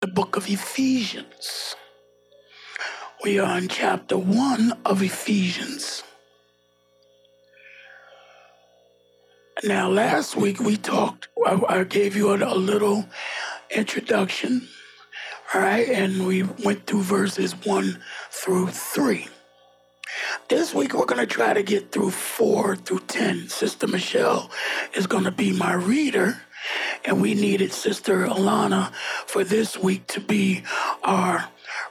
the book of Ephesians. We are in chapter 1 of Ephesians. Now, last week we talked, I, I gave you a, a little introduction, all right, and we went through verses 1 through 3. This week we're going to try to get through 4 through 10. Sister Michelle is going to be my reader, and we needed Sister Alana for this week to be our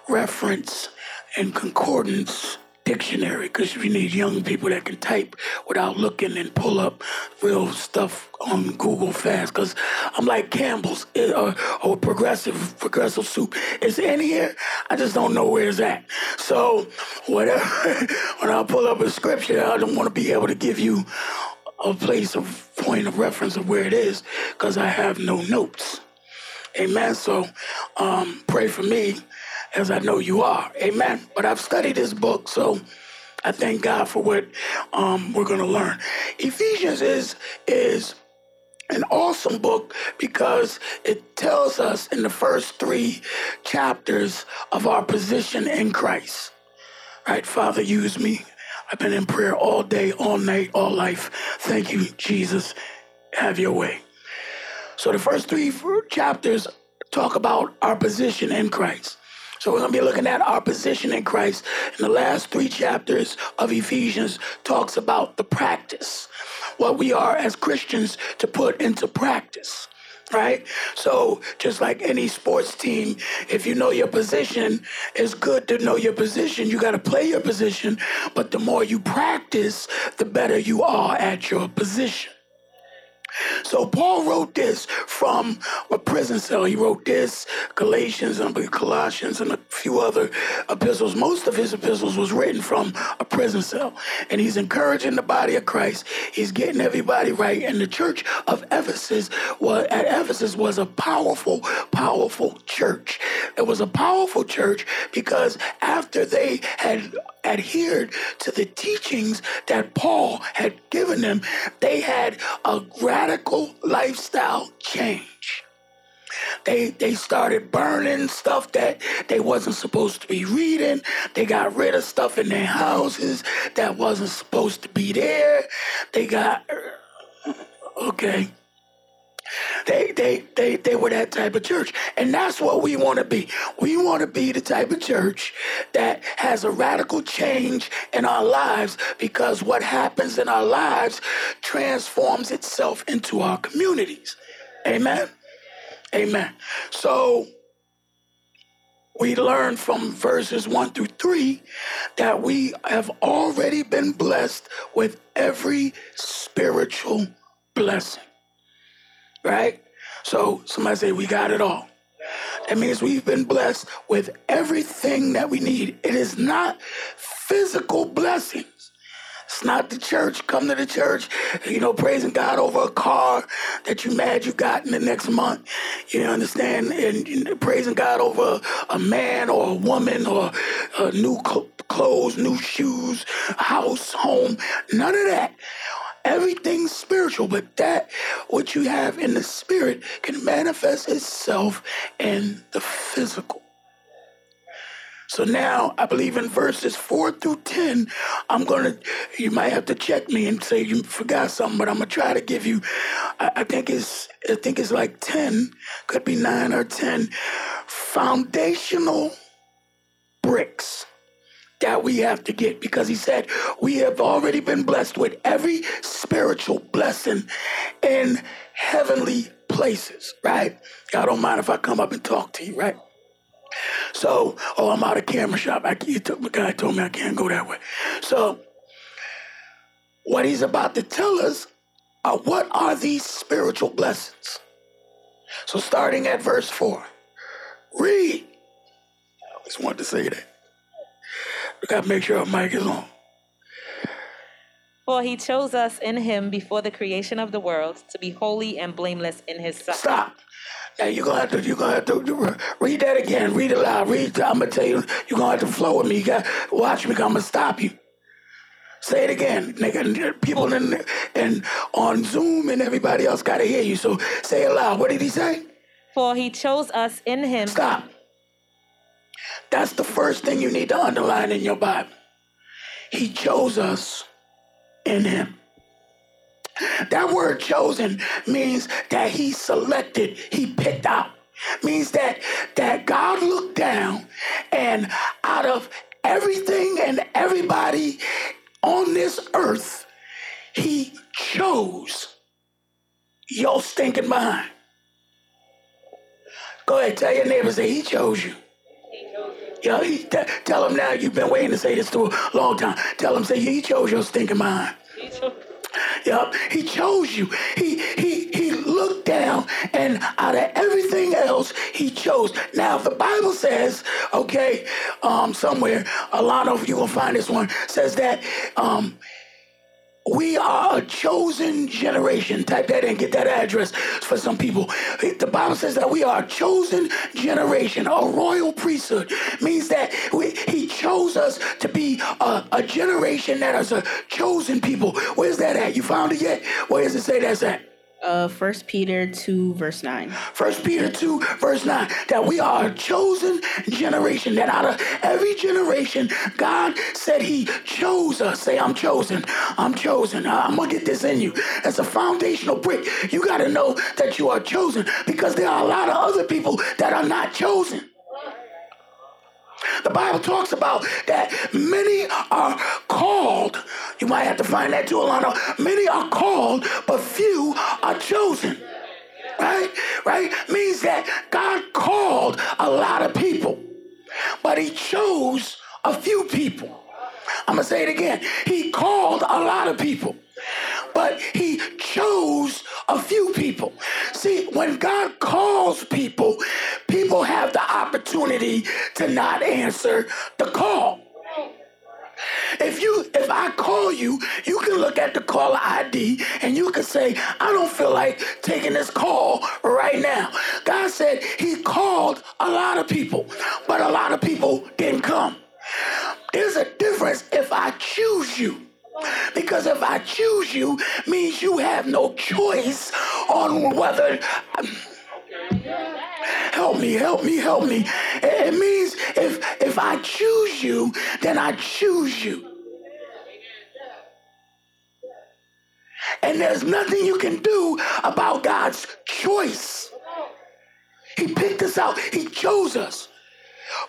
reference and concordance dictionary because we need young people that can type without looking and pull up real stuff on Google fast. Because I'm like Campbell's eh, or, or Progresso Progresso soup. It's in here. I just don't know where it's at. So whatever, when I pull up a scripture, I don't want to be able to give you a place of point of reference of where it is because I have no notes. Amen. So um, pray for me as I know you are. Amen. But I've studied this book, so I thank God for what um, we're going to learn. Ephesians is is an awesome book because it tells us in the first three chapters of our position in Christ. Right, Father, use me. I've been in prayer all day, all night, all life. Thank you, Jesus. Have your way. So the first three chapters talk about our position in Christ. So we're going to be looking at our position in Christ. In the last three chapters of Ephesians talks about the practice, what we are as Christians to put into practice. Right? So, just like any sports team, if you know your position, it's good to know your position. You got to play your position, but the more you practice, the better you are at your position. So Paul wrote this from a prison cell. He wrote this, Galatians and Colossians and few other epistles. Most of his epistles was written from a prison cell. And he's encouraging the body of Christ. He's getting everybody right. And the church of Ephesus was at Ephesus was a powerful, powerful church. It was a powerful church because after they had adhered to the teachings that Paul had given them, they had a radical lifestyle change. They they started burning stuff that they wasn't supposed to be reading. They got rid of stuff in their houses that wasn't supposed to be there. They got okay. They, they, they, they were that type of church. And that's what we want to be. We want to be the type of church that has a radical change in our lives because what happens in our lives transforms itself into our communities. Amen. Amen. So we learn from verses 1 through 3 that we have already been blessed with every spiritual blessing right? So somebody say, We got it all. That means we've been blessed with everything that we need. It is not physical blessings. Not the church. Come to the church, you know, praising God over a car that you mad you got in the next month. You understand? And, praising God over a man or a woman or a new clothes, new shoes, house, home. None of that. Everything's spiritual, but that what you have in the spirit can manifest itself in the physical. So now I believe in verses four through ten, I'm gonna you might have to check me and say you forgot something, but I'm gonna try to give you I, I think it's I think it's like ten, could be nine or ten foundational bricks that we have to get because he said we have already been blessed with every spiritual blessing in heavenly places, right? Y'all don't mind if I come up and talk to you, right? So, oh, I'm out of camera shop. I, the guy told me I can't go that way. So, what he's about to tell us are what are these spiritual blessings? So, starting at verse 4, read. I always wanted to say that. We got to make sure our mic is on. For he chose us in him before the creation of the world to be holy and blameless in his sight. Stop. Now you're gonna have to you're gonna have to read that again. Read it loud. Read. I'm gonna tell you. You're gonna have to flow with me. You got watch me. I'm gonna stop you. Say it again, nigga. People in and on Zoom and everybody else gotta hear you. So say it loud. What did he say? For he chose us in him. Stop. That's the first thing you need to underline in your Bible. He chose us in him. That word chosen means that he selected, he picked out. Means that that God looked down and out of everything and everybody on this earth, he chose your stinking mind. Go ahead, tell your neighbor, say he chose you. Yeah, he, t- tell him now. You've been waiting to say this to a long time. Tell him, say he chose your stinking mind. Yep, he chose you. He he he looked down, and out of everything else, he chose. Now, the Bible says, okay, um, somewhere, a lot of you will find this one says that um, we are a chosen generation. Type that in, get that address for some people. The Bible says that we are a chosen generation, a royal priesthood. Means that we, He chose us to be a, a generation that is a chosen people. Where's that at? You found it yet? Where does it say that's at? Uh, 1 Peter 2, verse 9. First Peter 2, verse 9, that we are a chosen generation, that out of every generation, God said he chose us. Say, I'm chosen. I'm chosen. I'm going to get this in you. That's a foundational brick. You got to know that you are chosen because there are a lot of other people that are not chosen. The Bible talks about that many are called. You might have to find that too, Alana. Many are called, but few are chosen. Right? Right? Means that God called a lot of people, but He chose a few people. I'm going to say it again. He called a lot of people, but He chose a few people. See, when God calls people, people have the opportunity to not answer the call. If you if I call you, you can look at the caller ID and you can say, I don't feel like taking this call right now. God said he called a lot of people, but a lot of people didn't come. There's a difference if I choose you. Because if I choose you, means you have no choice on whether. Um, help me, help me, help me. It means if if I choose you, then I choose you. And there's nothing you can do about God's choice. He picked us out. He chose us.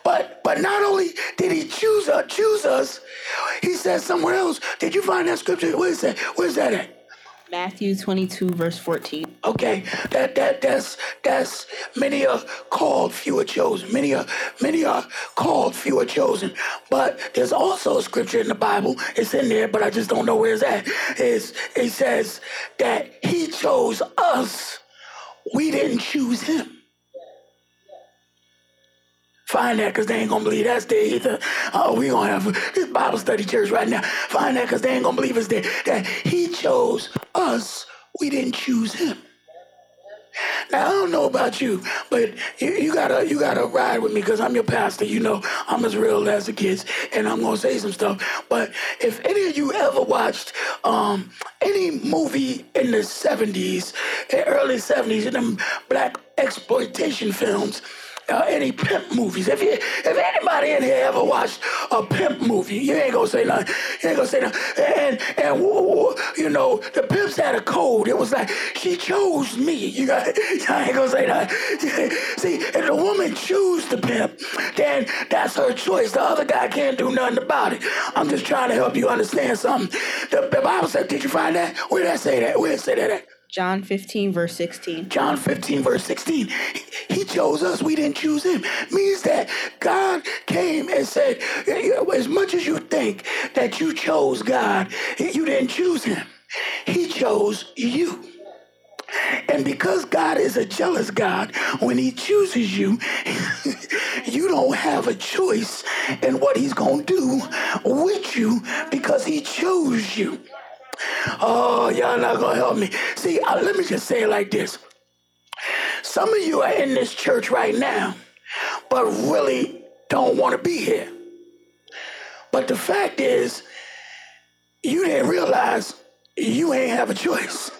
But but not only did he choose us, choose us, he said somewhere else. Did you find that scripture? Where is that? Where's that at? Matthew 22, verse 14. Okay, that that that's that's many are called, few are chosen. Many are many are called, few are chosen. But there's also a scripture in the Bible. It's in there, but I just don't know where it's at. Is it says that He chose us. We didn't choose Him. Find that because they ain't gonna believe that's there either. Oh, we gonna have this Bible study church right now. Find that because they ain't gonna believe it's there. That he chose us, we didn't choose him. Now I don't know about you, but you, you gotta you gotta ride with me because I'm your pastor. You know I'm as real as the kids, and I'm gonna say some stuff. But if any of you ever watched um, any movie in the '70s, early '70s, in them black exploitation films uh, any pimp movies. If you, if anybody in here ever watched a pimp movie, you ain't gonna say nothing. You ain't gonna say nothing. And and you know the pimps had a code. It was like she chose me. You got, I ain't gonna say nothing. See, if the woman choose the pimp, then that's her choice. The other guy can't do nothing about it. I'm just trying to help you understand something. The, the Bible said, did you find that? Where did I say that? Where did I say that at? John 15, verse 16. John 15, verse 16. He chose us, we didn't choose him. Means that God came and said, as much as you think that you chose God, you didn't choose him. He chose you. And because God is a jealous God, when He chooses you, you don't have a choice in what He's going to do with you because He chose you. Oh, y'all not gonna help me. See, uh, let me just say it like this. Some of you are in this church right now, but really don't want to be here. But the fact is, you didn't realize you ain't have a choice.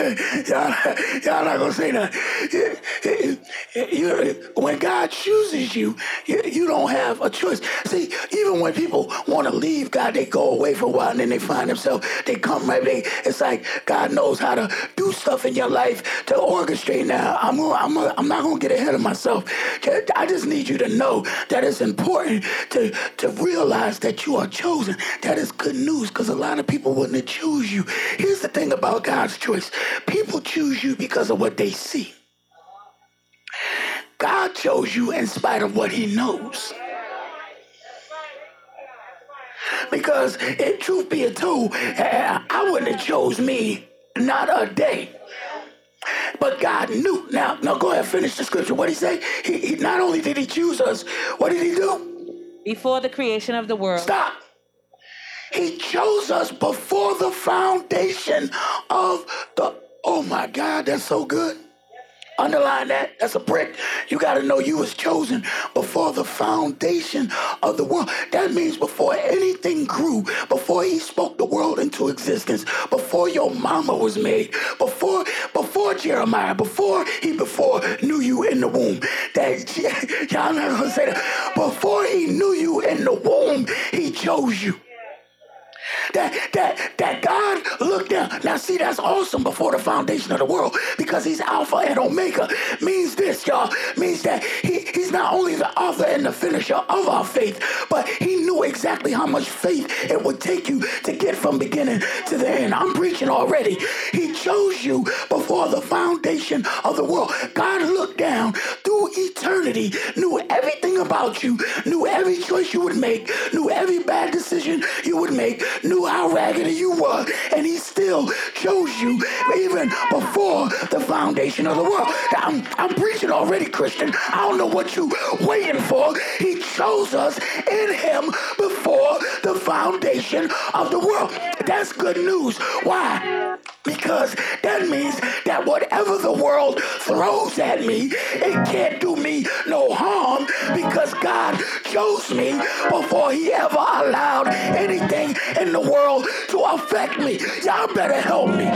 y'all, y'all not gonna say that. You, when God chooses you, you, don't have a choice. See, even when people want to leave God, they go away for a while and then they find themselves, they come right, they, it's like God knows how to do stuff in your life to orchestrate. Now, I'm, I'm, I'm not gonna get ahead of myself. I just need you to know that it's important to, to realize that you are chosen. That is good news because a lot of people wouldn't choose you. Here's the thing about God's choice people choose you because of what they see. God chose you in spite of what he knows. Because, if truth be told, eh, I wouldn't have chose me not a day. But God knew. Now, now go ahead, finish the scripture. What did he say? He, he not only did he choose us, what did he do? Before the creation of the world. Stop. He chose us before the foundation of the. Oh my God, that's so good. Underline that. That's a brick. You got to know you was chosen before the foundation of the world. That means before anything grew, before he spoke the world into existence, before your mama was made, before before Jeremiah, before he before knew you in the womb. That y'all not gonna say that. Before he knew you in the womb, he chose you. That that that God looked down. Now see, that's awesome before the foundation of the world because he's Alpha and Omega. Means this, y'all. Means that he, he's not only the author and the finisher of our faith, but he knew exactly how much faith it would take you to get from beginning to the end. I'm preaching already. He chose you before the foundation of the world. God looked down through eternity, knew everything about you, knew every choice you would make, knew every bad decision you would make, knew how raggedy you were, and he still chose you even before the foundation of the world. I'm, I'm preaching already, Christian. I don't know what you waiting for. He chose us in him before the foundation of the world. That's good news. Why? Because that means that whatever the world throws at me, it can't do me no harm because God chose me before he ever allowed anything in the world to affect me. Y'all better help me.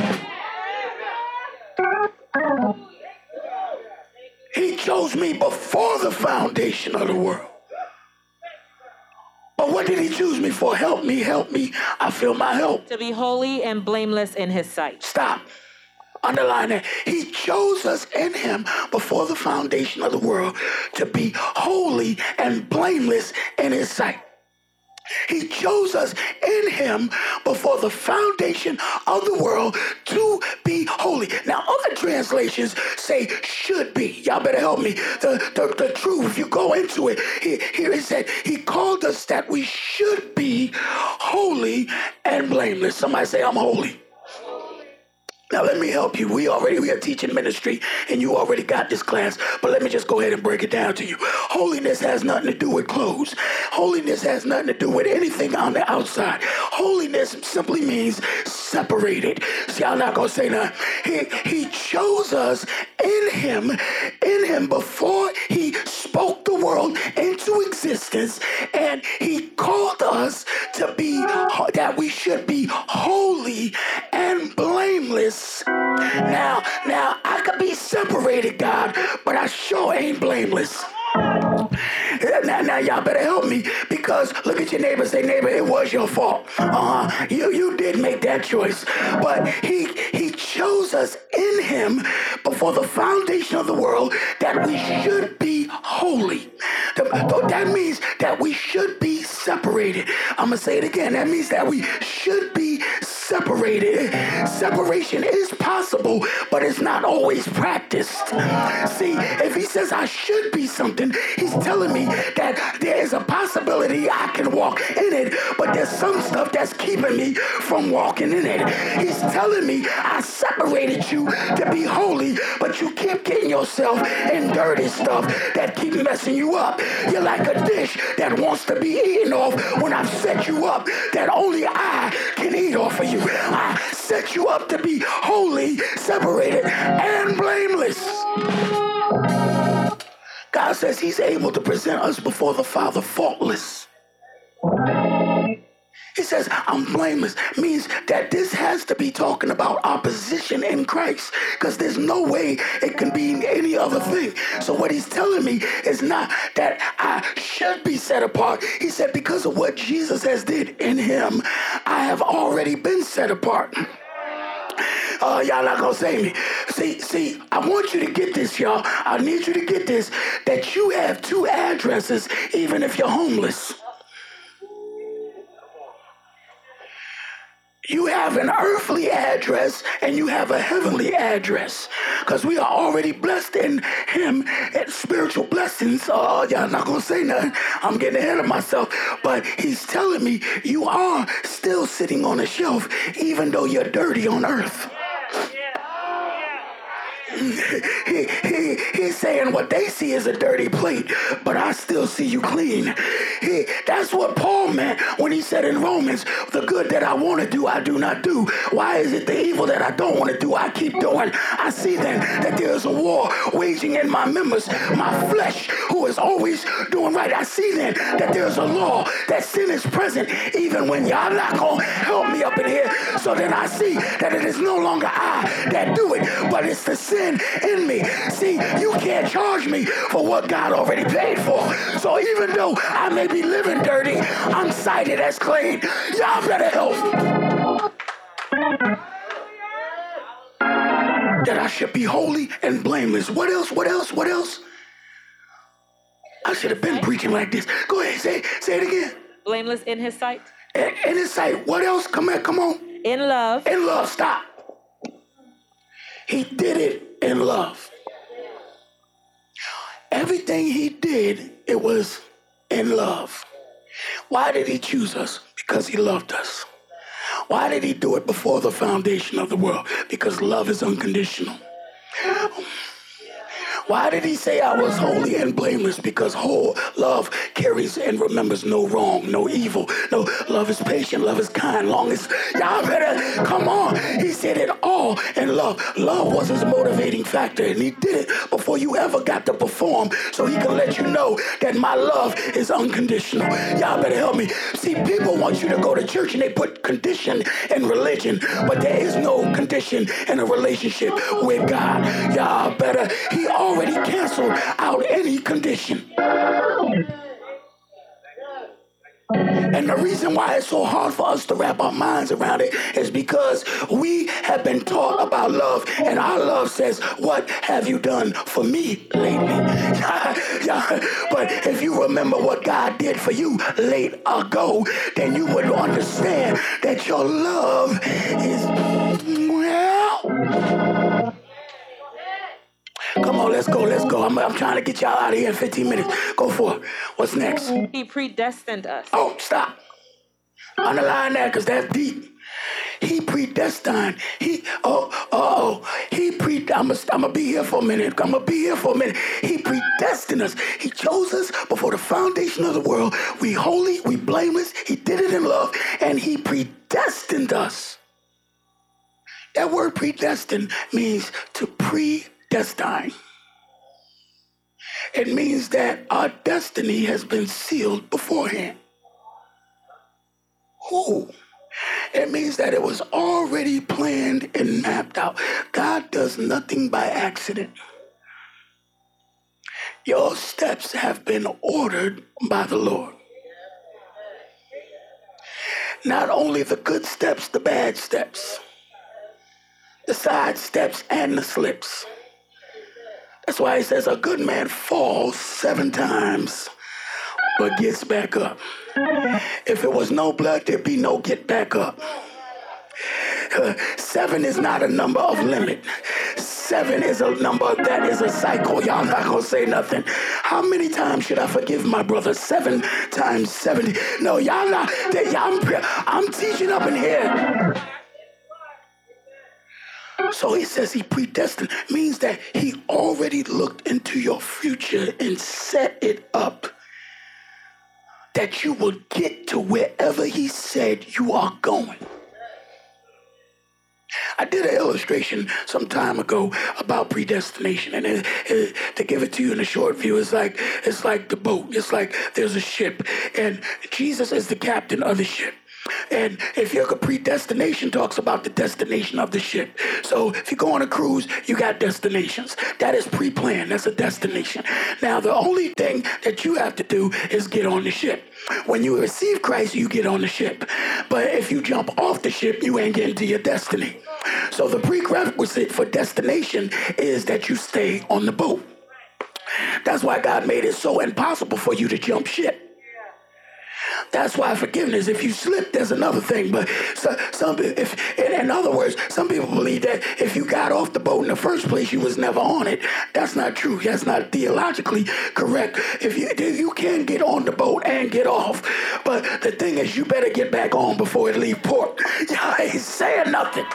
He chose me before the foundation of the world. But what did he choose me for? Help me, help me. I feel my help. To be holy and blameless in his sight. Stop. Underline that. He chose us in him before the foundation of the world to be holy and blameless in his sight. He chose us in him before the foundation of the world to be holy. Now, other translations say should be. Y'all better help me. The, the, the truth, if you go into it, here, here it said, He called us that we should be holy and blameless. Somebody say, I'm holy. Now let me help you. We already we are teaching ministry, and you already got this class. But let me just go ahead and break it down to you. Holiness has nothing to do with clothes. Holiness has nothing to do with anything on the outside. Holiness simply means separated. See, I'm not gonna say that. He he chose us in him, in him before he spoke the world into existence, and he called us to be that we should be holy and blameless now, now I could be separated, God, but I sure ain't blameless. Now, now y'all better help me because look at your neighbor. Say, neighbor, it was your fault. Uh huh. You you did make that choice, but he he chose us in Him before the foundation of the world that we should be holy. That means that we should be separated. I'm gonna say it again. That means that we should be separated. Separation is possible, but it's not always practiced. See, if He says I should be something, He's telling me that there is a possibility I can walk in it, but there's some stuff that's keeping me from walking in it. He's telling me I separated you to be holy, but you keep getting yourself in dirty stuff that keep messing you up. You're like a dish that wants to be eaten off when I've set you up that only I can eat off of you. I set you up to be holy, separated, and blameless. God says He's able to present us before the Father faultless. He says, I'm blameless. Means that this has to be talking about opposition in Christ because there's no way it can be any other thing. So, what he's telling me is not that I should be set apart. He said, because of what Jesus has did in him, I have already been set apart. Oh, y'all not gonna say me. See, see, I want you to get this, y'all. I need you to get this that you have two addresses, even if you're homeless. You have an earthly address and you have a heavenly address. Because we are already blessed in Him and spiritual blessings. Oh, y'all not to say nothing. I'm getting ahead of myself. But He's telling me you are still sitting on a shelf, even though you're dirty on earth. He, he, he's saying what they see is a dirty plate, but I still see you clean. He, that's what Paul meant when he said in Romans, the good that I want to do, I do not do. Why is it the evil that I don't want to do, I keep doing? I see then that there is a war waging in my members, my flesh, who is always doing right. I see then that there's a law that sin is present even when y'all not going to help me up in here. So then I see that it is no longer I that do it, but it's the sin sin in me. See, you can't charge me for what God already paid for. So even though I may be living dirty, I'm cited as clean. Y'all better help. That I should be holy and blameless. What else? What else? What else? I should have been preaching like this. Go ahead, say say it again. Blameless in his sight. In, in his sight. What else? Come on, come on. In love. In love. Stop. He did it in love. Everything he did, it was in love. Why did he choose us? Because he loved us. Why did he do it before the foundation of the world? Because love is unconditional. Why did he say I was holy and blameless? Because whole love carries and remembers no wrong, no evil. No, love is patient, love is kind, long as y'all better come on. He said it all in love. Love was his motivating factor, and he did it before you ever got to perform, so he can let you know that my love is unconditional. Y'all better help me. See, people want you to go to church and they put condition in religion, but there is no condition in a relationship with God. Y'all better, he always already canceled out any condition. And the reason why it's so hard for us to wrap our minds around it is because we have been taught about love, and our love says, What have you done for me lately? but if you remember what God did for you late ago, then you would understand that your love is, well, let's go, let's go. I'm, I'm trying to get y'all out of here in 15 minutes. Go for it. What's next? He predestined us. Oh, stop. Underline that because that's deep. He predestined. He oh oh, oh. he pre. I'm gonna be here for a minute. I'm gonna be here for a minute. He predestined us. He chose us before the foundation of the world. We holy. We blameless. He did it in love, and he predestined us. That word predestined means to pre destine. It means that our destiny has been sealed beforehand. Who? It means that it was already planned and mapped out. God does nothing by accident. Your steps have been ordered by the Lord. Not only the good steps, the bad steps, the side steps, and the slips. That's why he says a good man falls seven times but gets back up. If it was no blood, there'd be no get back up. Seven is not a number of limit. Seven is a number that is a cycle. Y'all not gonna say nothing. How many times should I forgive my brother? Seven times seventy. No, y'all not. Y'all, I'm, I'm teaching up in here. So he says he predestined means that he already looked into your future and set it up that you will get to wherever he said you are going. I did an illustration some time ago about predestination, and it, it, to give it to you in a short view, it's like it's like the boat. It's like there's a ship, and Jesus is the captain of the ship. And if your predestination talks about the destination of the ship. So if you go on a cruise, you got destinations. That is pre-planned. That's a destination. Now the only thing that you have to do is get on the ship. When you receive Christ, you get on the ship. But if you jump off the ship, you ain't getting to your destiny. So the prerequisite for destination is that you stay on the boat. That's why God made it so impossible for you to jump ship. That's why forgiveness, if you slip, there's another thing. But so, some, if, in other words, some people believe that if you got off the boat in the first place, you was never on it. That's not true. That's not theologically correct. If you, you can get on the boat and get off, but the thing is, you better get back on before it leave port. Y'all ain't saying nothing.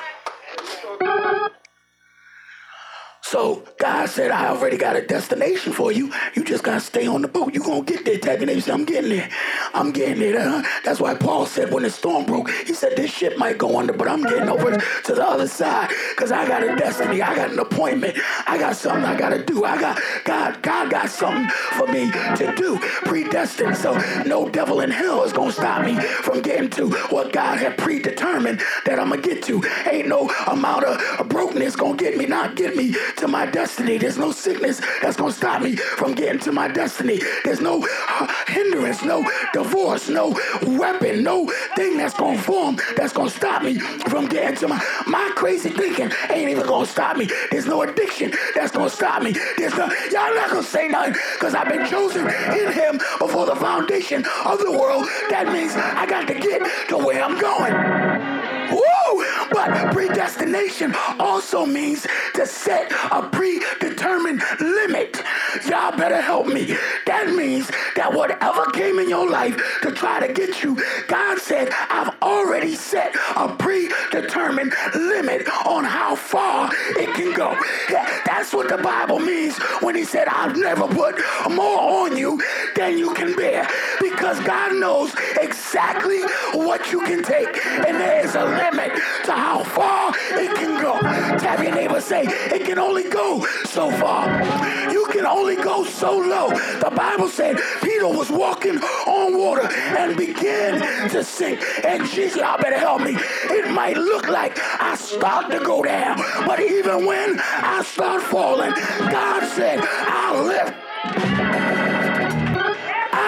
So God said, I already got a destination for you. You just gotta stay on the boat. You gonna get there, and say, I'm getting there. I'm getting there. Uh, that's why Paul said when the storm broke, he said this ship might go under, but I'm getting over to the other side because I got a destiny. I got an appointment. I got something I gotta do. I got God. God got something for me to do. Predestined. So no devil in hell is gonna stop me from getting to what God had predetermined that I'm gonna get to. Ain't no amount of brokenness gonna get me, not get me to my destiny. There's no sickness that's going to stop me from getting to my destiny. There's no uh, hindrance, no divorce, no weapon, no thing that's going to form that's going to stop me from getting to my my crazy thinking ain't even going to stop me. There's no addiction that's going to stop me. There's no y'all not going to say nothing because I've been chosen in him before the foundation of the world. That means I got to get to where I'm going. But predestination also means to set a predetermined limit. Y'all better help me. That means that whatever came in your life to try to get you, God said, I've already set a predetermined limit on how far it can go. That's what the Bible means when he said, I've never put more on you than you can bear. Because God knows exactly what you can take. And there is a limit to how far it can go. Tap your neighbor, say, it can only go so far. You can only go so low. The Bible said Peter was walking on water and began to sink. And Jesus, I better help me. It might look like I start to go down, but even when I start falling, God said, I'll lift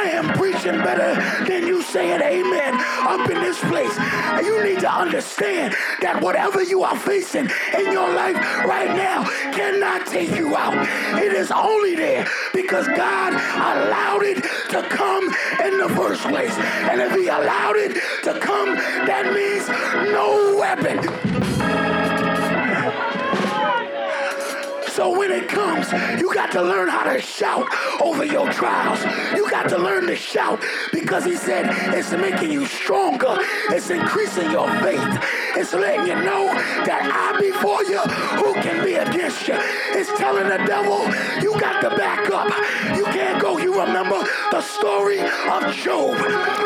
I am preaching better than you saying amen up in this place. And You need to understand that whatever you are facing in your life right now cannot take you out. It is only there because God allowed it to come in the first place. And if He allowed it to come, that means no weapon so when it comes, you got to learn how to shout over your trials. You got to learn to shout because he said it's making you stronger. It's increasing your faith. It's letting you know that I before you, who can be against you? It's telling the devil, you got to back up. You can't go. Remember the story of Job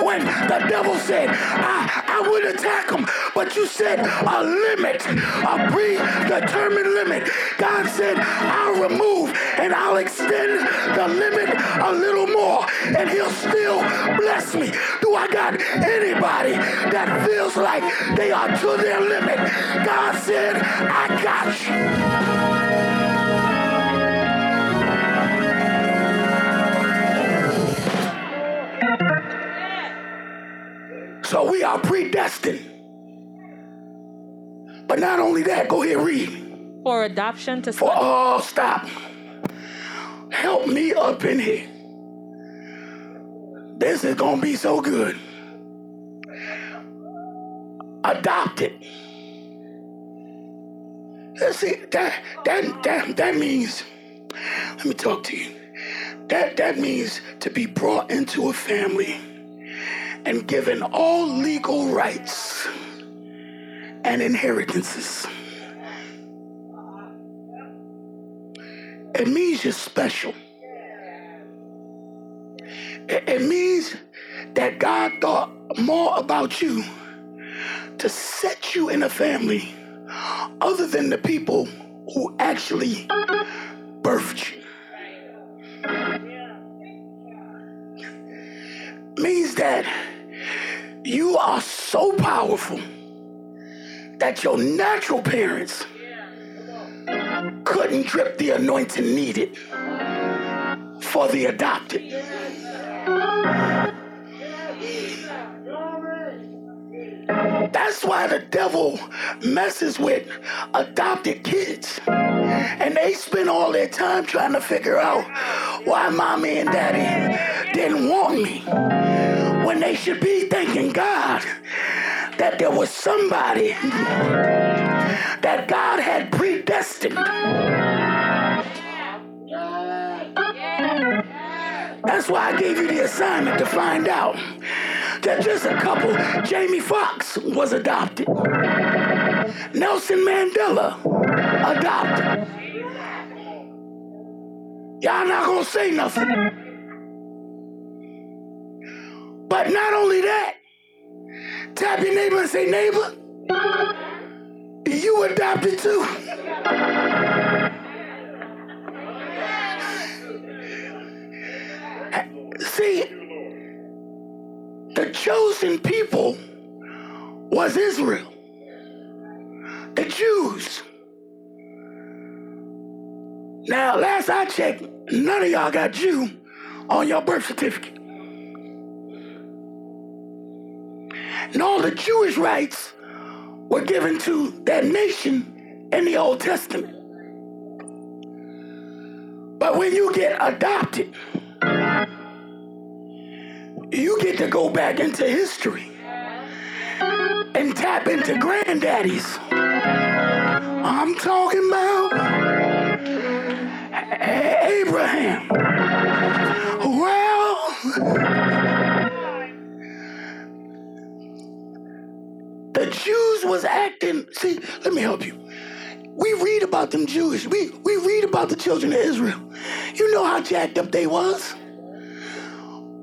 when the devil said, I, I would attack him, but you said a limit, a predetermined limit. God said, I'll remove and I'll extend the limit a little more, and he'll still bless me. Do I got anybody that feels like they are to their limit? God said, I got you. So we are predestined. But not only that, go ahead, read. For adoption to for oh stop. Help me up in here. This is gonna be so good. Adopted see that that that that means let me talk to you. That that means to be brought into a family and given all legal rights and inheritances It means you're special. It, means that God thought more about you to set you in a family other than the people who actually birthed you. Means that you are so powerful that your natural parents couldn't drip the anointing needed for the adopted. That's why the devil messes with adopted kids. And they spend all their time trying to figure out why mommy and daddy didn't want me. When they should be thanking God that there was somebody that God had predestined. That's why I gave you the assignment to find out that just a couple, Jamie Foxx was adopted. Nelson Mandela adopted. Y'all not gonna say nothing. But not only that, tap your neighbor and say, neighbor, you adopted too. See, the chosen people was Israel, the Jews. Now, last I checked, none of y'all got Jew on your birth certificate. And all the Jewish rights were given to that nation in the Old Testament. But when you get adopted, you get to go back into history and tap into granddaddies. I'm talking about Abraham. Jews was acting. See, let me help you. We read about them Jewish. We we read about the children of Israel. You know how jacked up they was.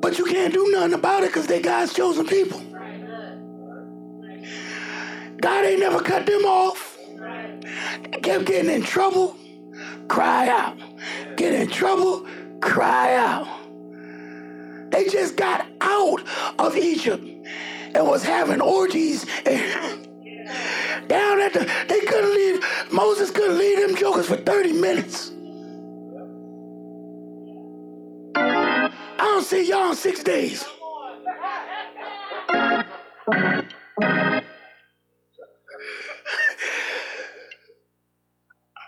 But you can't do nothing about it because they God's chosen people. God ain't never cut them off. Kept getting in trouble, cry out. Get in trouble, cry out. They just got out of Egypt and was having orgies and down at the they couldn't leave Moses couldn't leave them jokers for 30 minutes. I don't see y'all in six days.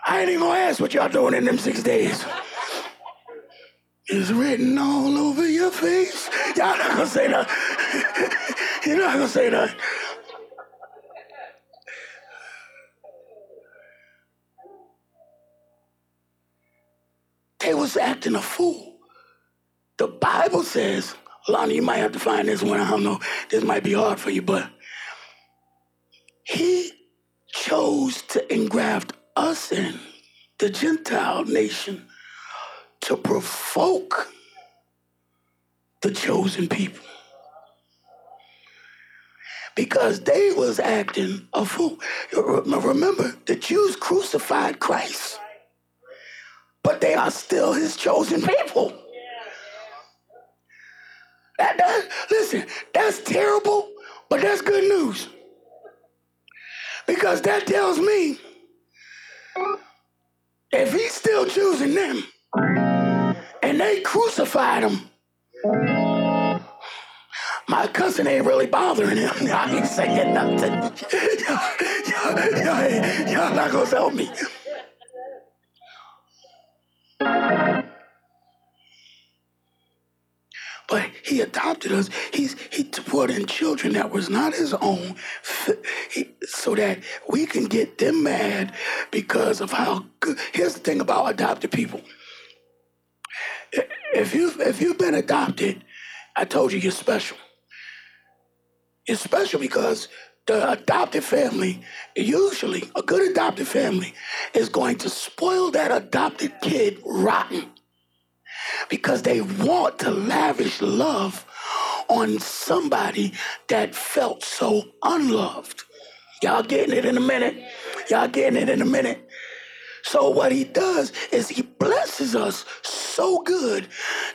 I ain't even gonna ask what y'all doing in them six days. It's written all over your face. Y'all not gonna say that. You're not gonna say that. They was acting a fool. The Bible says, Lonnie, you might have to find this one. I don't know. This might be hard for you, but he chose to engraft us in the Gentile nation to provoke the chosen people. Because they was acting a fool. Remember, the Jews crucified Christ, but they are still his chosen people. That, that, listen, that's terrible, but that's good news. Because that tells me if he's still choosing them and they crucified him, my cousin ain't really bothering him. I ain't saying nothing. y'all, y'all, y'all not gonna help me. but he adopted us. He's he put in children that was not his own, so that we can get them mad because of how good. Here's the thing about adopted people. If you if you've been adopted, I told you you're special. You're special because the adopted family, usually a good adopted family, is going to spoil that adopted kid rotten because they want to lavish love on somebody that felt so unloved. Y'all getting it in a minute? Y'all getting it in a minute? So what he does is he blesses us so good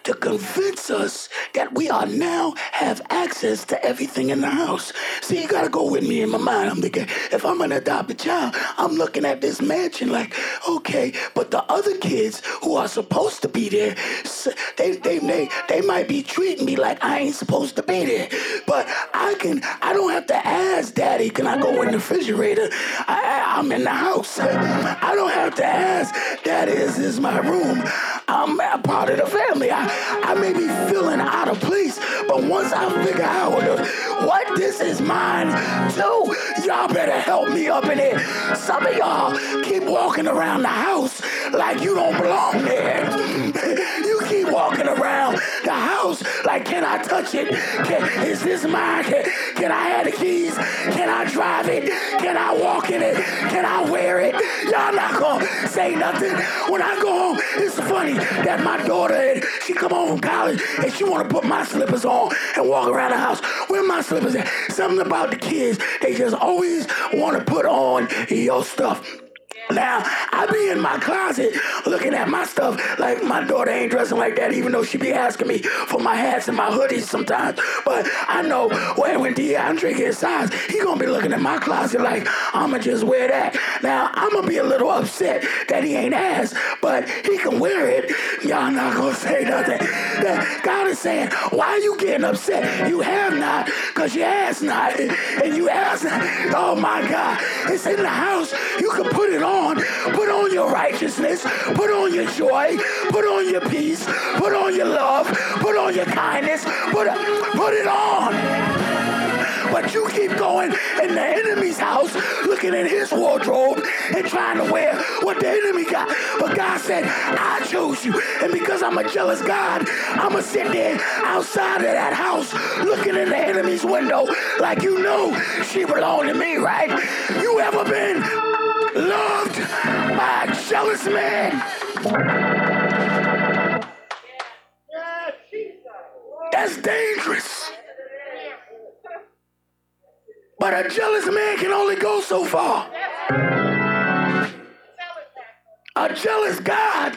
to convince us that we are now have access to everything in the house. See, you gotta go with me in my mind. I'm thinking, if I'm an adopted child, I'm looking at this mansion like, okay, but the other kids who are supposed to be there, they they they, they might be treating me like I ain't supposed to be there. But I can, I don't have to ask daddy, can I go in the refrigerator? I, I'm in the house. I don't have to ask, Daddy, is my room? I'm a part of the family. I, I may be feeling out of place, but once I figure out what this is mine too, y'all better help me up in here. Some of y'all keep walking around the house like you don't belong there. Walking around the house like, can I touch it? Can, is this mine? Can, can I have the keys? Can I drive it? Can I walk in it? Can I wear it? Y'all not gonna say nothing. When I go home, it's funny that my daughter, she come home from college and she wanna put my slippers on and walk around the house. Where my slippers at? Something about the kids, they just always wanna put on your stuff. Now, I be in my closet looking at my stuff like my daughter ain't dressing like that, even though she be asking me for my hats and my hoodies sometimes. But I know when, when DeAndre gets size, he gonna be looking at my closet like, I'ma just wear that. Now, I'ma be a little upset that he ain't asked, but he can wear it. Y'all not gonna say nothing. That God is saying, why you getting upset? You have not, because you asked not. And you asked not. Oh my God. It's in the house. You can put it on on. Put on your righteousness. Put on your joy. Put on your peace. Put on your love. Put on your kindness. Put, put it on. But you keep going in the enemy's house, looking at his wardrobe and trying to wear what the enemy got. But God said, I chose you. And because I'm a jealous God, I'm going to sit there outside of that house looking in the enemy's window like you know she belonged to me, right? You ever been loved by jealous man. That's dangerous. But a jealous man can only go so far. A jealous God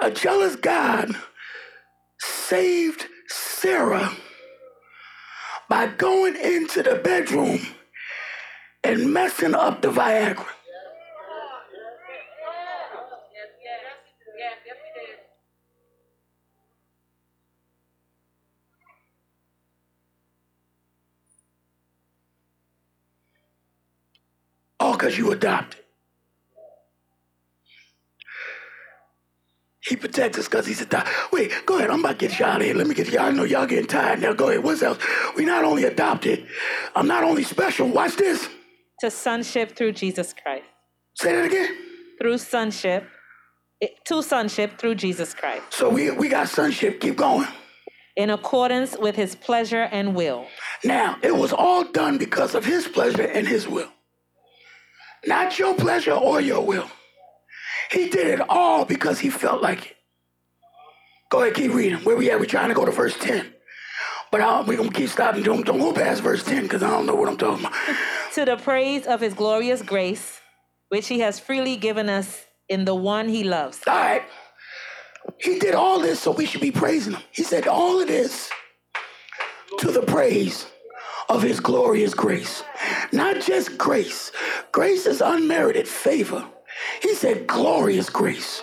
a jealous God saved Sarah by going into the bedroom and messing up the Viagra. All because you adopted. He protects us because he's a dog. Wait, go ahead. I'm about to get you out of here. Let me get you. I know y'all getting tired now. Go ahead. What's else? We not only adopted. I'm not only special. Watch this. To sonship through Jesus Christ. Say that again. Through sonship. To sonship through Jesus Christ. So we we got sonship. Keep going. In accordance with His pleasure and will. Now it was all done because of His pleasure and His will. Not your pleasure or your will. He did it all because he felt like it. Go ahead, keep reading. Where we at? We're trying to go to verse 10. But we're going to keep stopping. Don't, don't go past verse 10 because I don't know what I'm talking about. to the praise of his glorious grace, which he has freely given us in the one he loves. All right. He did all this, so we should be praising him. He said all of this to the praise of his glorious grace. Not just grace, grace is unmerited favor. He said, glorious grace.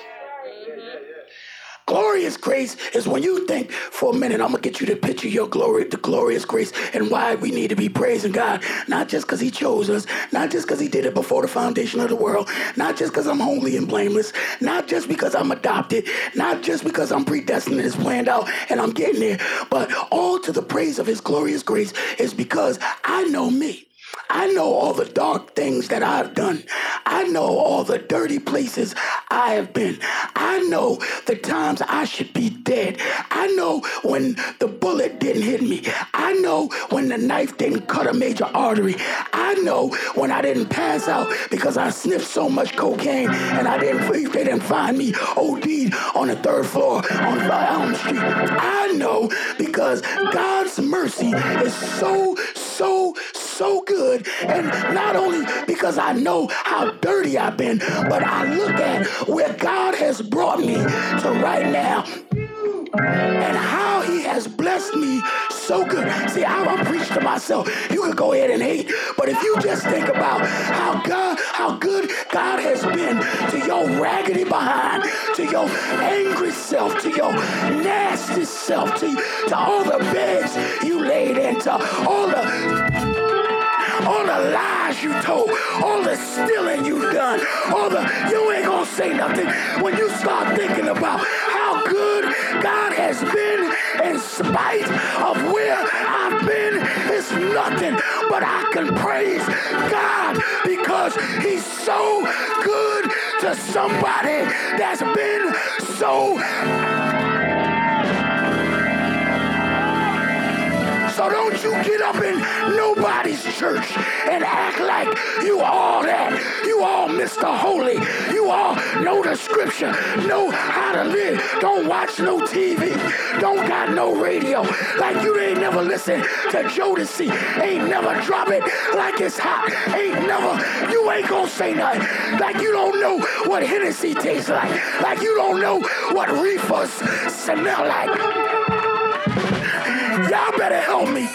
Glorious grace is when you think for a minute, I'm gonna get you to picture your glory, the glorious grace, and why we need to be praising God. Not just because He chose us, not just because He did it before the foundation of the world, not just because I'm holy and blameless, not just because I'm adopted, not just because I'm predestined and it's planned out and I'm getting there, but all to the praise of His glorious grace is because I know me. I know all the dark things that I've done. I know all the dirty places I have been. I know the times I should be dead. I know when the bullet didn't hit me. I know when the knife didn't cut a major artery. I know when I didn't pass out because I sniffed so much cocaine and I didn't they didn't find me OD'd on the third floor on Elm Street. I know because God's mercy is so, so, so good. And not only because I know how dirty I've been, but I look at where God has brought me to right now and how he has blessed me so good. See, I, I preach to myself. You can go ahead and hate, but if you just think about how God, how good God has been to your raggedy behind, to your angry self, to your nasty self, to, to all the beds you laid into, all the all the lies you told, all the stealing you done, all the you ain't gonna say nothing when you start thinking about how good God has been in spite of where I've been. It's nothing but I can praise God because He's so good to somebody that's been so So don't you get up in nobody's church and act like you all that. You all Mr. Holy. You all know the scripture, know how to live. Don't watch no TV. Don't got no radio. Like you ain't never listen to Jodeci. Ain't never drop it like it's hot. Ain't never, you ain't gonna say nothing. Like you don't know what Hennessy tastes like. Like you don't know what reefers smell like. Y'all better help me.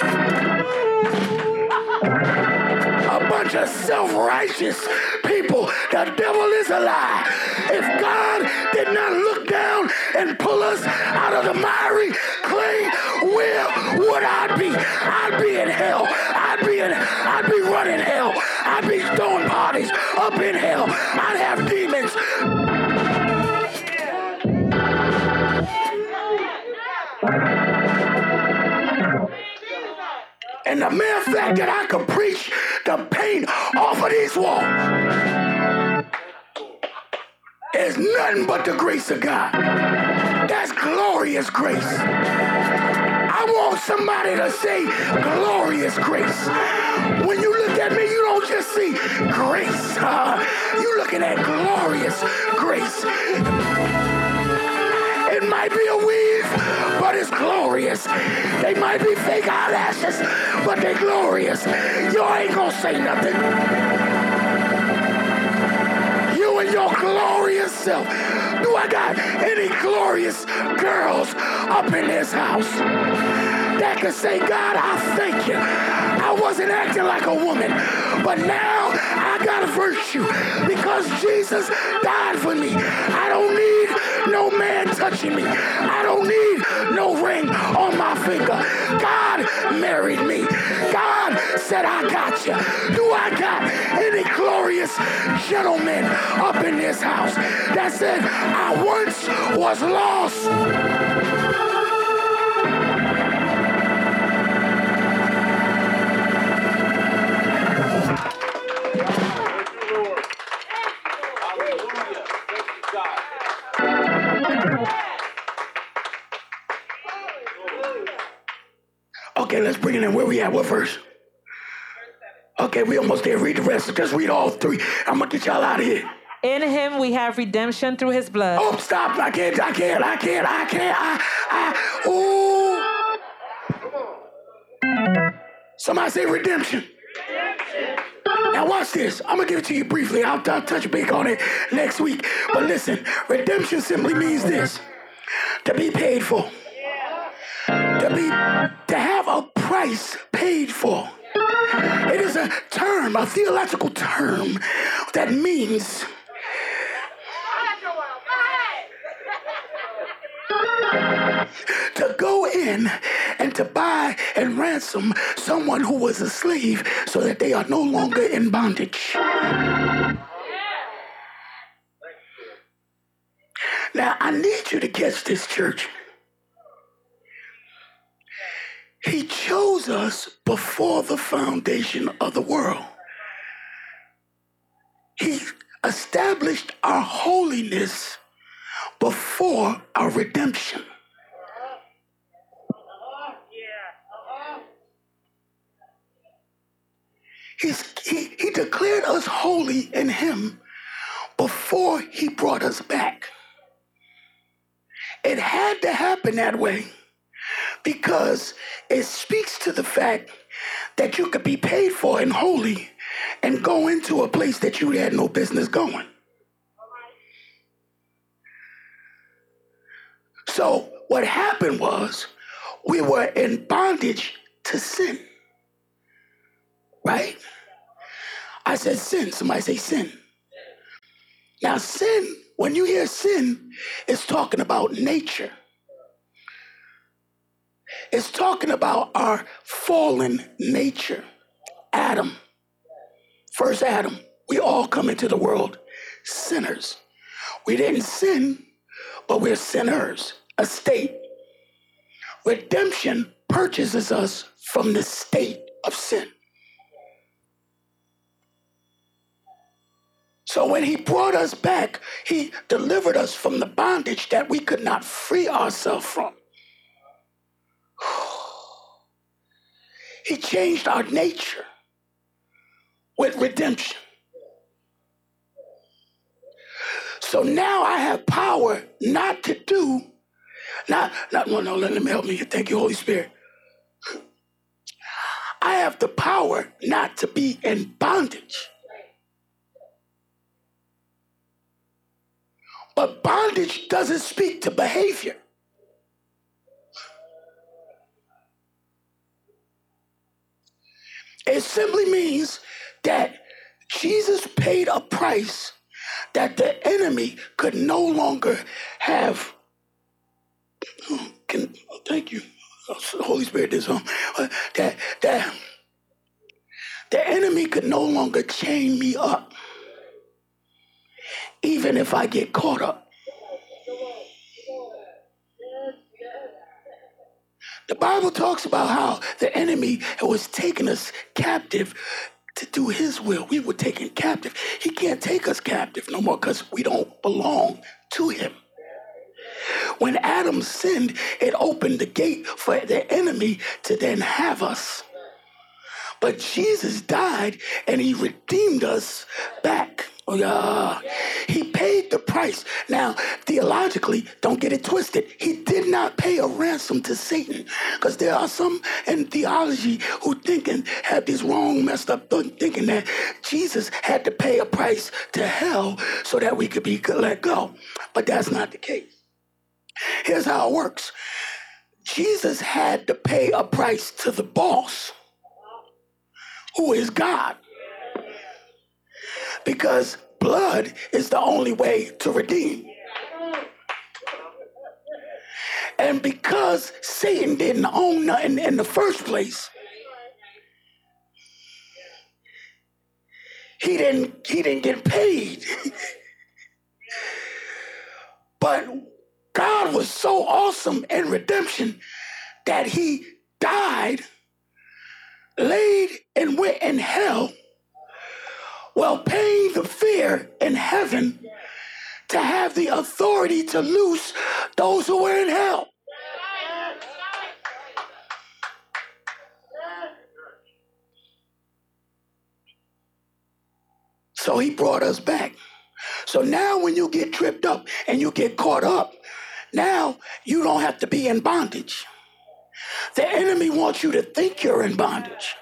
A bunch of self-righteous people. The devil is a lie. If God did not look down and pull us out of the miry clay, where would I be? I'd be in hell. I'd be in I'd be running hell. I'd be throwing parties up in hell. I'd have demons And the mere fact that I could preach the paint off of these walls is nothing but the grace of God. That's glorious grace. I want somebody to say glorious grace. When you look at me, you don't just see grace. Uh, you're looking at glorious grace. Glorious. They might be fake eyelashes, but they're glorious. You ain't gonna say nothing. You and your glorious self. Do I got any glorious girls up in this house that can say, God, I thank you. I wasn't acting like a woman, but now I got a virtue because Jesus died for me. I don't need no man touching me. I don't need no ring on my finger. God married me. God said, I got you. Do I got any glorious gentlemen up in this house that said, I once was lost? Bring it in. Where we at? What verse? Okay, we almost there. Read the rest. Just read all three. I'm gonna get y'all out of here. In him we have redemption through his blood. Oh, stop! I can't. I can't. I can't. I can't. I. I. Ooh. Somebody say redemption. Now watch this. I'm gonna give it to you briefly. I'll, I'll touch big on it next week. But listen, redemption simply means this: to be paid for, to be, to have a price paid for. It is a term, a theological term that means to go in and to buy and ransom someone who was a slave so that they are no longer in bondage. Now, I need you to catch this, church. He chose us before the foundation of the world. He established our holiness before our redemption. He's, he, he declared us holy in Him before He brought us back. It had to happen that way because it speaks to the fact that you could be paid for and holy and go into a place that you had no business going. So, what happened was we were in bondage to sin. Right? I said sin. Somebody say sin. Now, sin, when you hear sin, it's talking about nature. It's talking about our fallen nature. Adam, first Adam, we all come into the world sinners. We didn't sin, but we're sinners, a state. Redemption purchases us from the state of sin. So when he brought us back, he delivered us from the bondage that we could not free ourselves from. He changed our nature with redemption. So now I have power not to do, not, not no, no, let me help me. Thank you, Holy Spirit. I have the power not to be in bondage. But bondage doesn't speak to behavior. It simply means that Jesus paid a price that the enemy could no longer have. Hmm, can, oh, thank you, Holy Spirit. This one uh, that that the enemy could no longer chain me up, even if I get caught up. The Bible talks about how the enemy was taking us captive to do his will. We were taken captive. He can't take us captive no more because we don't belong to him. When Adam sinned, it opened the gate for the enemy to then have us. But Jesus died and he redeemed us back. Oh, yeah. He paid the price. Now, theologically, don't get it twisted. He did not pay a ransom to Satan because there are some in theology who thinking have this wrong, messed up thinking that Jesus had to pay a price to hell so that we could be let go. But that's not the case. Here's how it works. Jesus had to pay a price to the boss, who is God because blood is the only way to redeem. And because Satan didn't own nothing in the first place, he didn't he didn't get paid. but God was so awesome in redemption that he died, laid and went in hell while paying the fear in heaven to have the authority to loose those who were in hell. So he brought us back. So now when you get tripped up and you get caught up, now you don't have to be in bondage. The enemy wants you to think you're in bondage.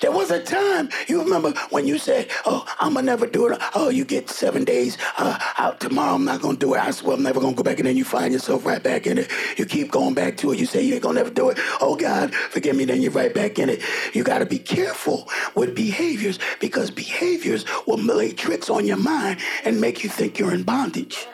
There was a time, you remember when you said, Oh, I'm going to never do it. Oh, you get seven days. Uh, out tomorrow, I'm not going to do it. I swear I'm never going to go back. And then you find yourself right back in it. You keep going back to it. You say you ain't going to never do it. Oh, God, forgive me. Then you're right back in it. You got to be careful with behaviors because behaviors will lay tricks on your mind and make you think you're in bondage.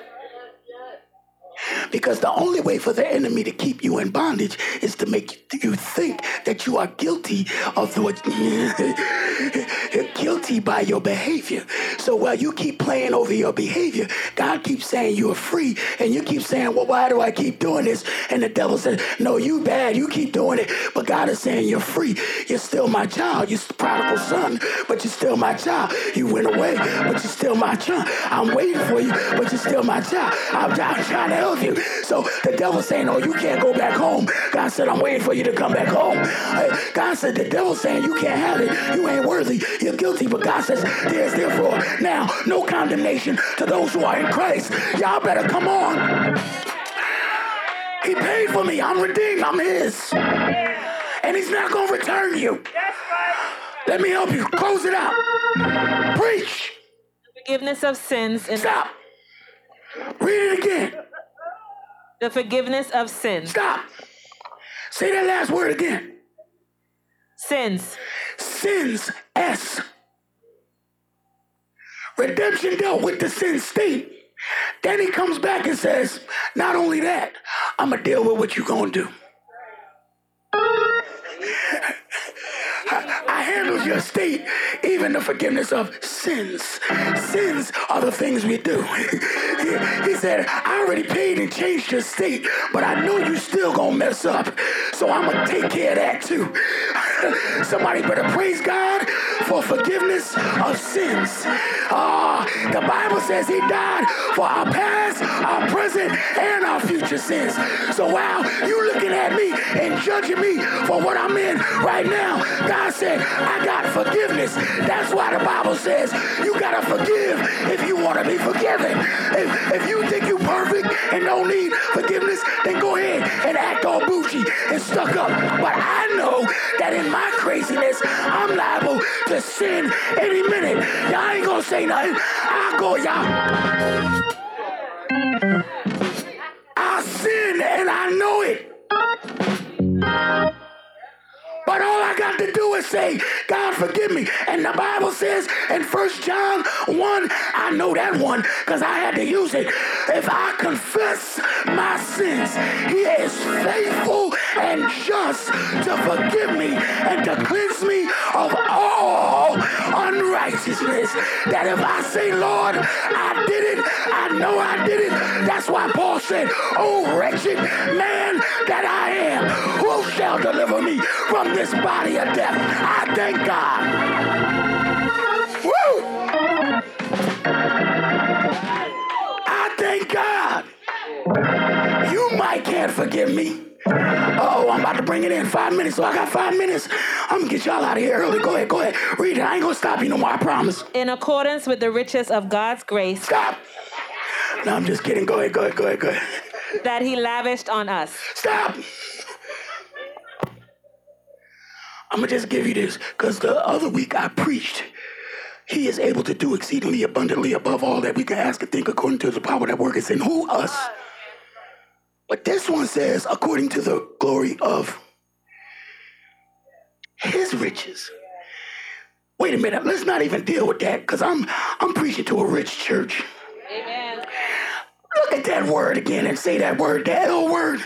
Because the only way for the enemy to keep you in bondage is to make you think that you are guilty of what guilty by your behavior. So while you keep playing over your behavior, God keeps saying you are free, and you keep saying, "Well, why do I keep doing this?" And the devil says, "No, you bad. You keep doing it." But God is saying you're free. You're still my child. You're prodigal son, but you're still my child. You went away, but you're still my child. I'm waiting for you, but you're still my child. I'm, I'm trying to help you. So the devil's saying, "Oh, you can't go back home." God said, "I'm waiting for you to come back home." God said, "The devil's saying you can't have it. You ain't worthy. You're guilty." But God says, "There's therefore now no condemnation to those who are in Christ." Y'all better come on. He paid for me. I'm redeemed. I'm His. And He's not going to return you. Let me help you. Close it out. Preach. Forgiveness of sins and Stop. Read it again. The forgiveness of sins. Stop. Say that last word again. Sins. Sins. S. Redemption dealt with the sin state. Then he comes back and says, not only that, I'm going to deal with what you're going to do. Handled your state, even the forgiveness of sins. Sins are the things we do. he, he said, I already paid and changed your state, but I know you still gonna mess up. So I'm gonna take care of that too. Somebody better praise God for forgiveness of sins. Ah, the Bible says he died for our past, our present, and our future sins. So while you looking at me and judging me for what I'm in right now, God said, I got forgiveness. That's why the Bible says you gotta forgive if you want to be forgiven. If, if you think you're perfect and don't need forgiveness, then go ahead and act all bougie and stuck up. But I know that in my craziness, I'm liable to sin any minute. Y'all ain't gonna say nothing. I'll go, y'all. I sin and I know it. Got to do is say, God forgive me. And the Bible says in 1 John 1, I know that one because I had to use it. If I confess my sins, he is faithful and just to forgive me and to cleanse me of all unrighteousness. That if I say, Lord, I did it, I know I did it. That's why Paul said, Oh, wretched man that I am, who shall deliver me from this body of death? I thank God. Woo! I thank God. You might can't forgive me. Oh, I'm about to bring it in five minutes, so I got five minutes. I'm gonna get y'all out of here early. Go ahead, go ahead. Read it. I ain't gonna stop you no more, I promise. In accordance with the riches of God's grace Stop. No, I'm just kidding. Go ahead, go ahead, go ahead, go ahead. that he lavished on us. Stop. I'm gonna just give you this, because the other week I preached. He is able to do exceedingly abundantly above all that we can ask and think according to the power that worketh in who us. But this one says, according to the glory of his riches. Wait a minute, let's not even deal with that, because I'm I'm preaching to a rich church. Amen. Look at that word again and say that word, that L word.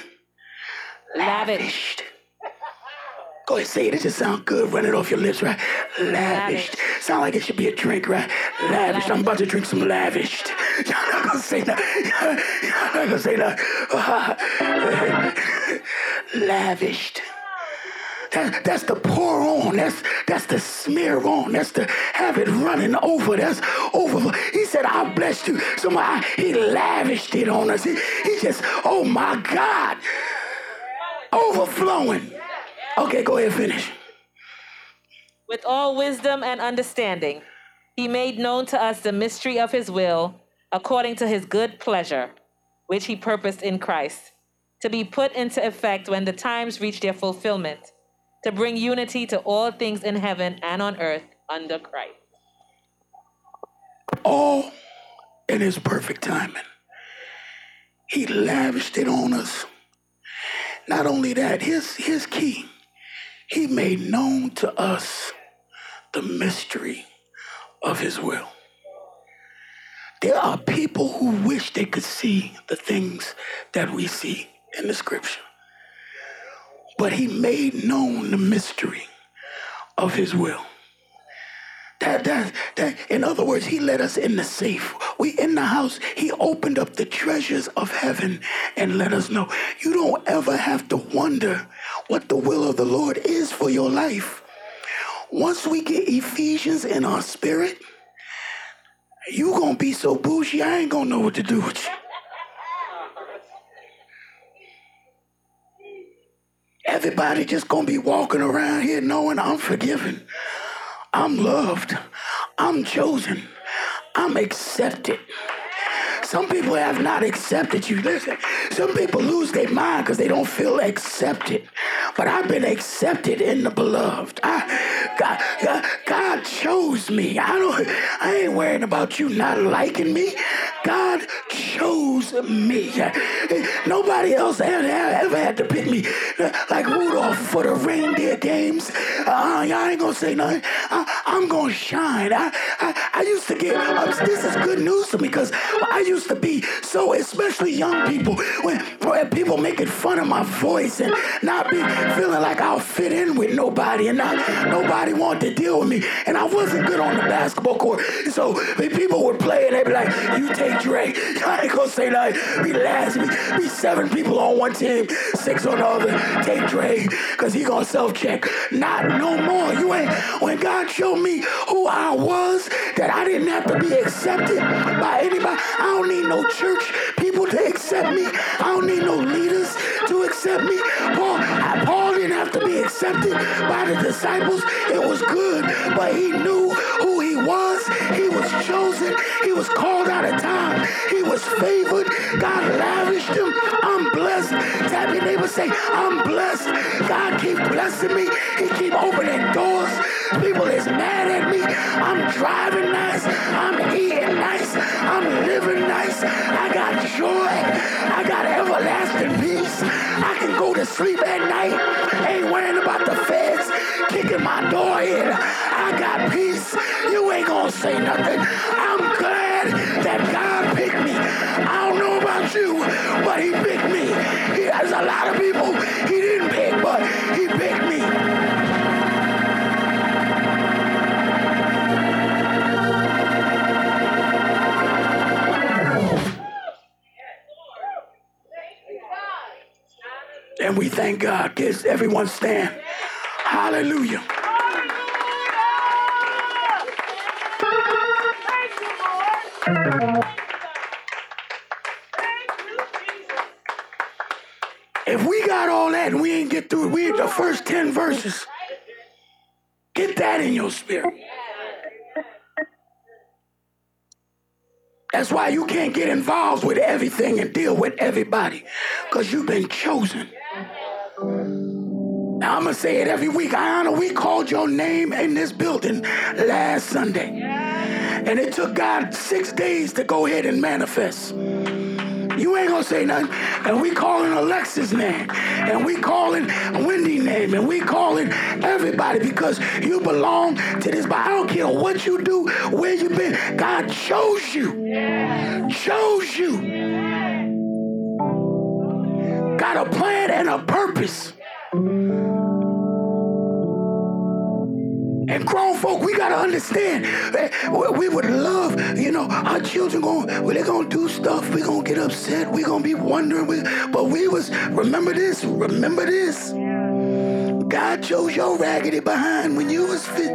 Lavish. Lavished. Go ahead, say it. It just sounds good. Run it off your lips, right? Lavished. Sound like it should be a drink, right? Lavished. I'm about to drink some lavished. Y'all not gonna say that. Y'all not gonna say that. lavished. That, that's the pour on. That's that's the smear on. That's the have it running over. That's over. He said, I blessed you. Somebody, he lavished it on us. He, he just, oh my God. Overflowing. Okay, go ahead, finish. With all wisdom and understanding, he made known to us the mystery of his will, according to his good pleasure, which he purposed in Christ, to be put into effect when the times reach their fulfillment, to bring unity to all things in heaven and on earth under Christ. All in his perfect timing. He lavished it on us. Not only that, here's, here's key. He made known to us the mystery of his will. There are people who wish they could see the things that we see in the scripture. But he made known the mystery of his will. That, that, that, in other words, he let us in the safe. We in the house. He opened up the treasures of heaven and let us know. You don't ever have to wonder what the will of the Lord is for your life. Once we get Ephesians in our spirit, you gonna be so bougie, I ain't gonna know what to do with you. Everybody just gonna be walking around here knowing I'm forgiven. I'm loved. I'm chosen. I'm accepted. Some people have not accepted you. Listen, some people lose their mind because they don't feel accepted. But I've been accepted in the beloved. I, God, God, God chose me. I don't. I ain't worrying about you not liking me. God chose me. Nobody else ever, ever had to pick me like Rudolph for the reindeer games. Uh, y'all ain't gonna say nothing. I, am gonna shine. I, I, I used to get. this is good news to me because I used to be so, especially young people, when, people making fun of my voice and not be feeling like I'll fit in with nobody and not nobody want to deal with me. And I wasn't good on the basketball court. So the people would play and they'd be like, you take Dre. I ain't gonna say that. Be last, be, be seven people on one team, six on the other. Take Dre, cause he gonna self-check. Not no more. You ain't, when God showed me who I was, that I didn't have to be accepted by anybody. I don't need no church people to accept me. I don't need no leaders to accept me. Paul, Paul didn't have to be accepted by the disciples. It was good, but he knew was. He was chosen. He was called out of time. He was favored. God lavished him. I'm blessed. Tap neighbor, say, I'm blessed. God keep blessing me. He keep opening doors. People is mad at me. I'm driving nice. I'm eating nice. I'm living nice. I got joy. I got everlasting peace. I can go to sleep at night. Ain't worrying about the feds kicking my door in. Say nothing. I'm glad that God picked me. I don't know about you, but he picked me. He has a lot of people he didn't pick, but he picked me. And we thank God. Kids, everyone stand. Hallelujah. Get through we the first 10 verses. Get that in your spirit. That's why you can't get involved with everything and deal with everybody because you've been chosen. Now I'm gonna say it every week. Ayana, we called your name in this building last Sunday. And it took God six days to go ahead and manifest. You ain't gonna say nothing. And we calling Alexis name. And we calling Wendy name. And we calling everybody because you belong to this. But I don't care what you do, where you been. God chose you. Chose you. Got a plan and a purpose. And grown folk, we gotta understand. Eh, that we would love, you know, our children going, well, they're gonna do stuff. We're gonna get upset. We're gonna be wondering. But we was, remember this, remember this. God chose your raggedy behind when you was fit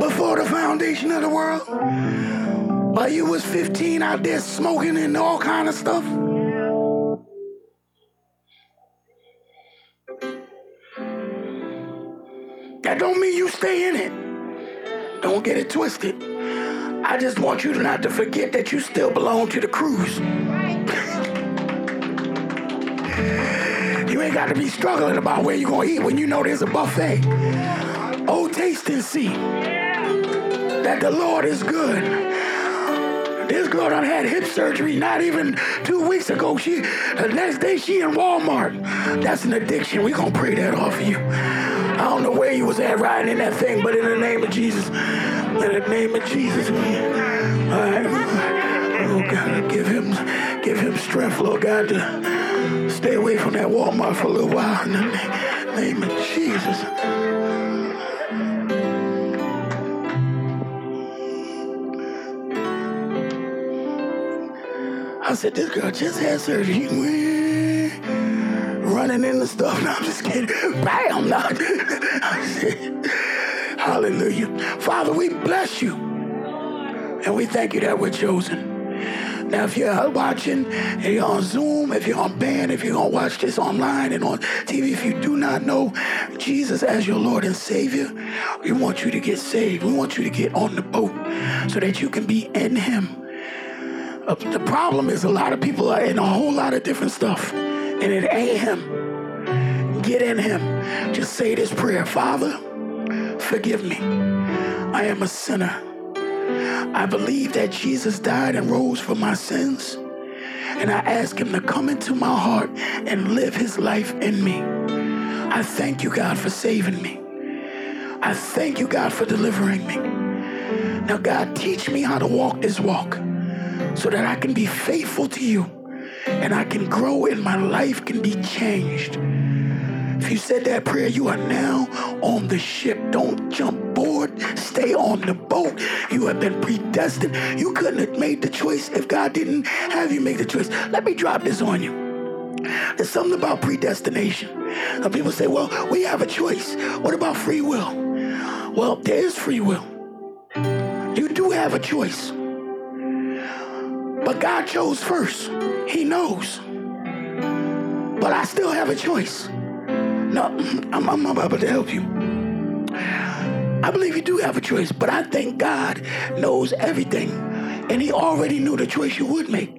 before the foundation of the world. But you was 15 out there smoking and all kind of stuff. That don't mean you stay in it. Don't get it twisted. I just want you to not to forget that you still belong to the cruise. you ain't got to be struggling about where you're going to eat when you know there's a buffet. Oh, taste and see that the Lord is good. This girl done had hip surgery not even two weeks ago. She the next day she in Walmart. That's an addiction. We gonna pray that off of you. I don't know where you was at riding in that thing, but in the name of Jesus, in the name of Jesus, all right. Oh God, give him, give him strength, Lord God, to stay away from that Walmart for a little while. In the name of Jesus. I said, this girl just had surgery. Running into stuff. No, I'm just kidding. Bam! No. Hallelujah. Father, we bless you. And we thank you that we're chosen. Now, if you're watching, if you're on Zoom, if you're on band, if you're going to watch this online and on TV, if you do not know Jesus as your Lord and Savior, we want you to get saved. We want you to get on the boat so that you can be in Him. Uh, the problem is a lot of people are in a whole lot of different stuff, and it ain't Him. Get in Him. Just say this prayer Father, forgive me. I am a sinner. I believe that Jesus died and rose for my sins. And I ask him to come into my heart and live his life in me. I thank you, God, for saving me. I thank you, God, for delivering me. Now, God, teach me how to walk this walk so that I can be faithful to you and I can grow and my life can be changed. If you said that prayer, you are now on the ship. Don't jump board. Stay on the boat. You have been predestined. You couldn't have made the choice if God didn't have you make the choice. Let me drop this on you. There's something about predestination. Some people say, well, we have a choice. What about free will? Well, there is free will. You do have a choice. But God chose first. He knows. But I still have a choice. No, I'm, I'm about to help you. I believe you do have a choice, but I think God knows everything. And He already knew the choice you would make.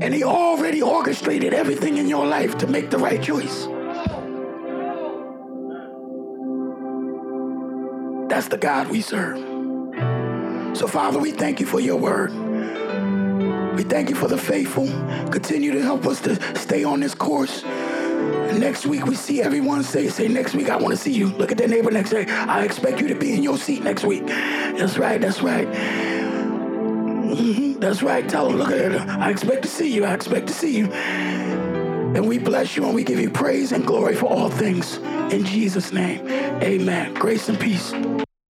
And He already orchestrated everything in your life to make the right choice. That's the God we serve. So, Father, we thank you for your word. We thank you for the faithful. Continue to help us to stay on this course. Next week we see everyone say, say, next week I want to see you. Look at their neighbor next day. I expect you to be in your seat next week. That's right, that's right. hmm that's right. Tell them, look at it. I expect to see you. I expect to see you. And we bless you and we give you praise and glory for all things. In Jesus' name, amen. Grace and peace.